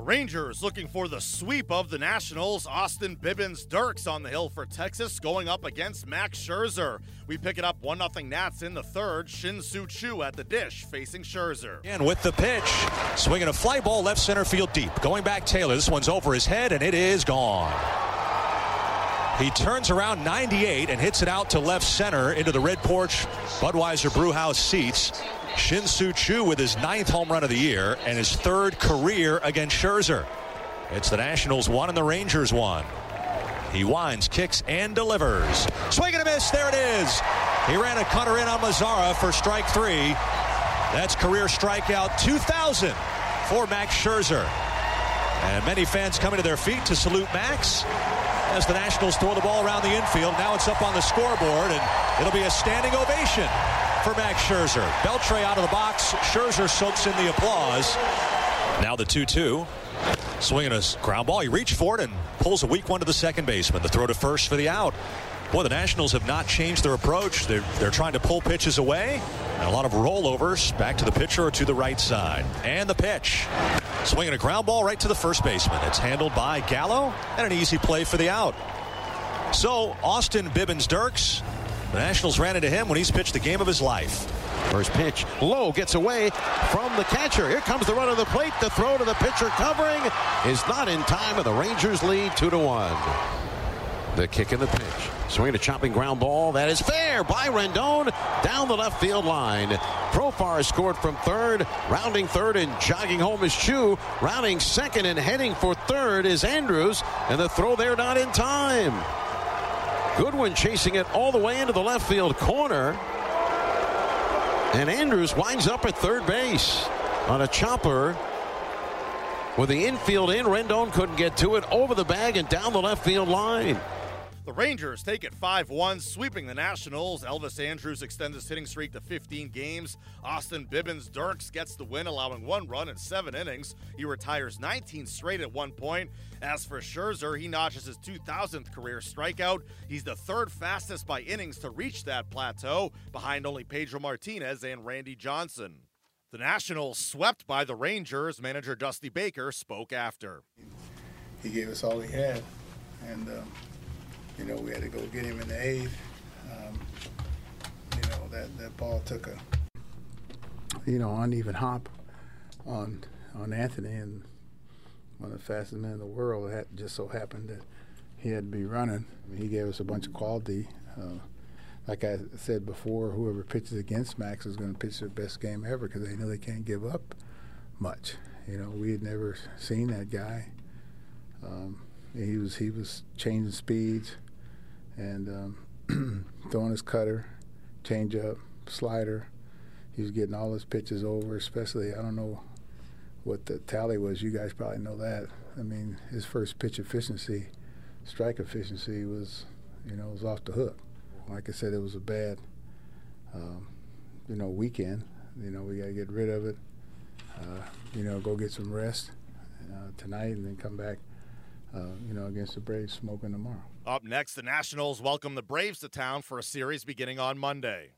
The Rangers looking for the sweep of the Nationals. Austin Bibens-Dirkx on the hill for Texas going up against Max Scherzer. We pick it up 1 0 Nats in the third. Shin Soo Choo at the dish facing Scherzer. And with the pitch, swinging a fly ball left center field deep. Going back Taylor. This one's over his head and it is gone. He turns around 98 and hits it out to left center into the red porch Budweiser Brewhouse seats. Shin Soo Choo with his ninth home run of the year and his third career against Scherzer. It's the Nationals one and the Rangers one. He winds, kicks, and delivers. Swing and a miss. There it is. He ran a cutter in on Mazara for strike three. That's career strikeout 2,000 for Max Scherzer. And many fans coming to their feet to salute Max as the Nationals throw the ball around the infield. Now it's up on the scoreboard, and it'll be a standing ovation for Max Scherzer. Beltre out of the box. Scherzer soaks in the applause. Now the 2 2. Swinging a ground ball. He reached for it and pulls a weak one to the second baseman. The throw to first for the out. Boy, the Nationals have not changed their approach. They're, they're trying to pull pitches away. And a lot of rollovers back to the pitcher or to the right side. And the pitch. Swinging a ground ball right to the first baseman. It's handled by Gallo and an easy play for the out. So, Austin Bibens-Dirkx the Nationals ran into him when he's pitched the game of his life. First pitch, low gets away from the catcher. Here comes the run of the plate. The throw to the pitcher covering is not in time, and the Rangers lead two to one. The kick and the pitch. Swinging a chopping ground ball. That is fair by Rendon down the left field line. Profar scored from third. Rounding third and jogging home is Choo. Rounding second and heading for third is Andrus. And the throw there not in time. Goodwin chasing it all the way into the left field corner. And Andrus winds up at third base on a chopper. With the infield in, Rendon couldn't get to it over the bag and down the left field line. The Rangers take it 5 1, sweeping the Nationals. Elvis Andrus extends his hitting streak to 15 games. Austin Bibens-Dirkx gets the win, allowing one run in seven innings. He retires 19 straight at one point. As for Scherzer, he notches his 2000th career strikeout. He's the third fastest by innings to reach that plateau, behind only Pedro Martinez and Randy Johnson. The Nationals swept by the Rangers. Manager Dusty Baker spoke after. He gave us all he had, and. Um, you know, we had to go get him in the eighth. Um, you know, that, that ball took a, you know, uneven hop on on Anthony, and one of the fastest men in the world. It just so happened that he had to be running. He gave us a bunch of quality. Uh, like I said before, whoever pitches against Max is going to pitch their best game ever because they know they can't give up much. You know, we had never seen that guy. Um, he was he was changing speeds and um, throwing his cutter, changeup, slider. He was getting all his pitches over, especially I don't know what the tally was. You guys probably know that. I mean, his first pitch efficiency, strike efficiency was, you know, was off the hook. Like I said, it was a bad, um, you know, weekend. You know, we got to get rid of it. Uh, you know, go get some rest uh, tonight, and then come back uh, you know, against the Braves smoking tomorrow. Up next, the Nationals welcome the Braves to town for a series beginning on Monday.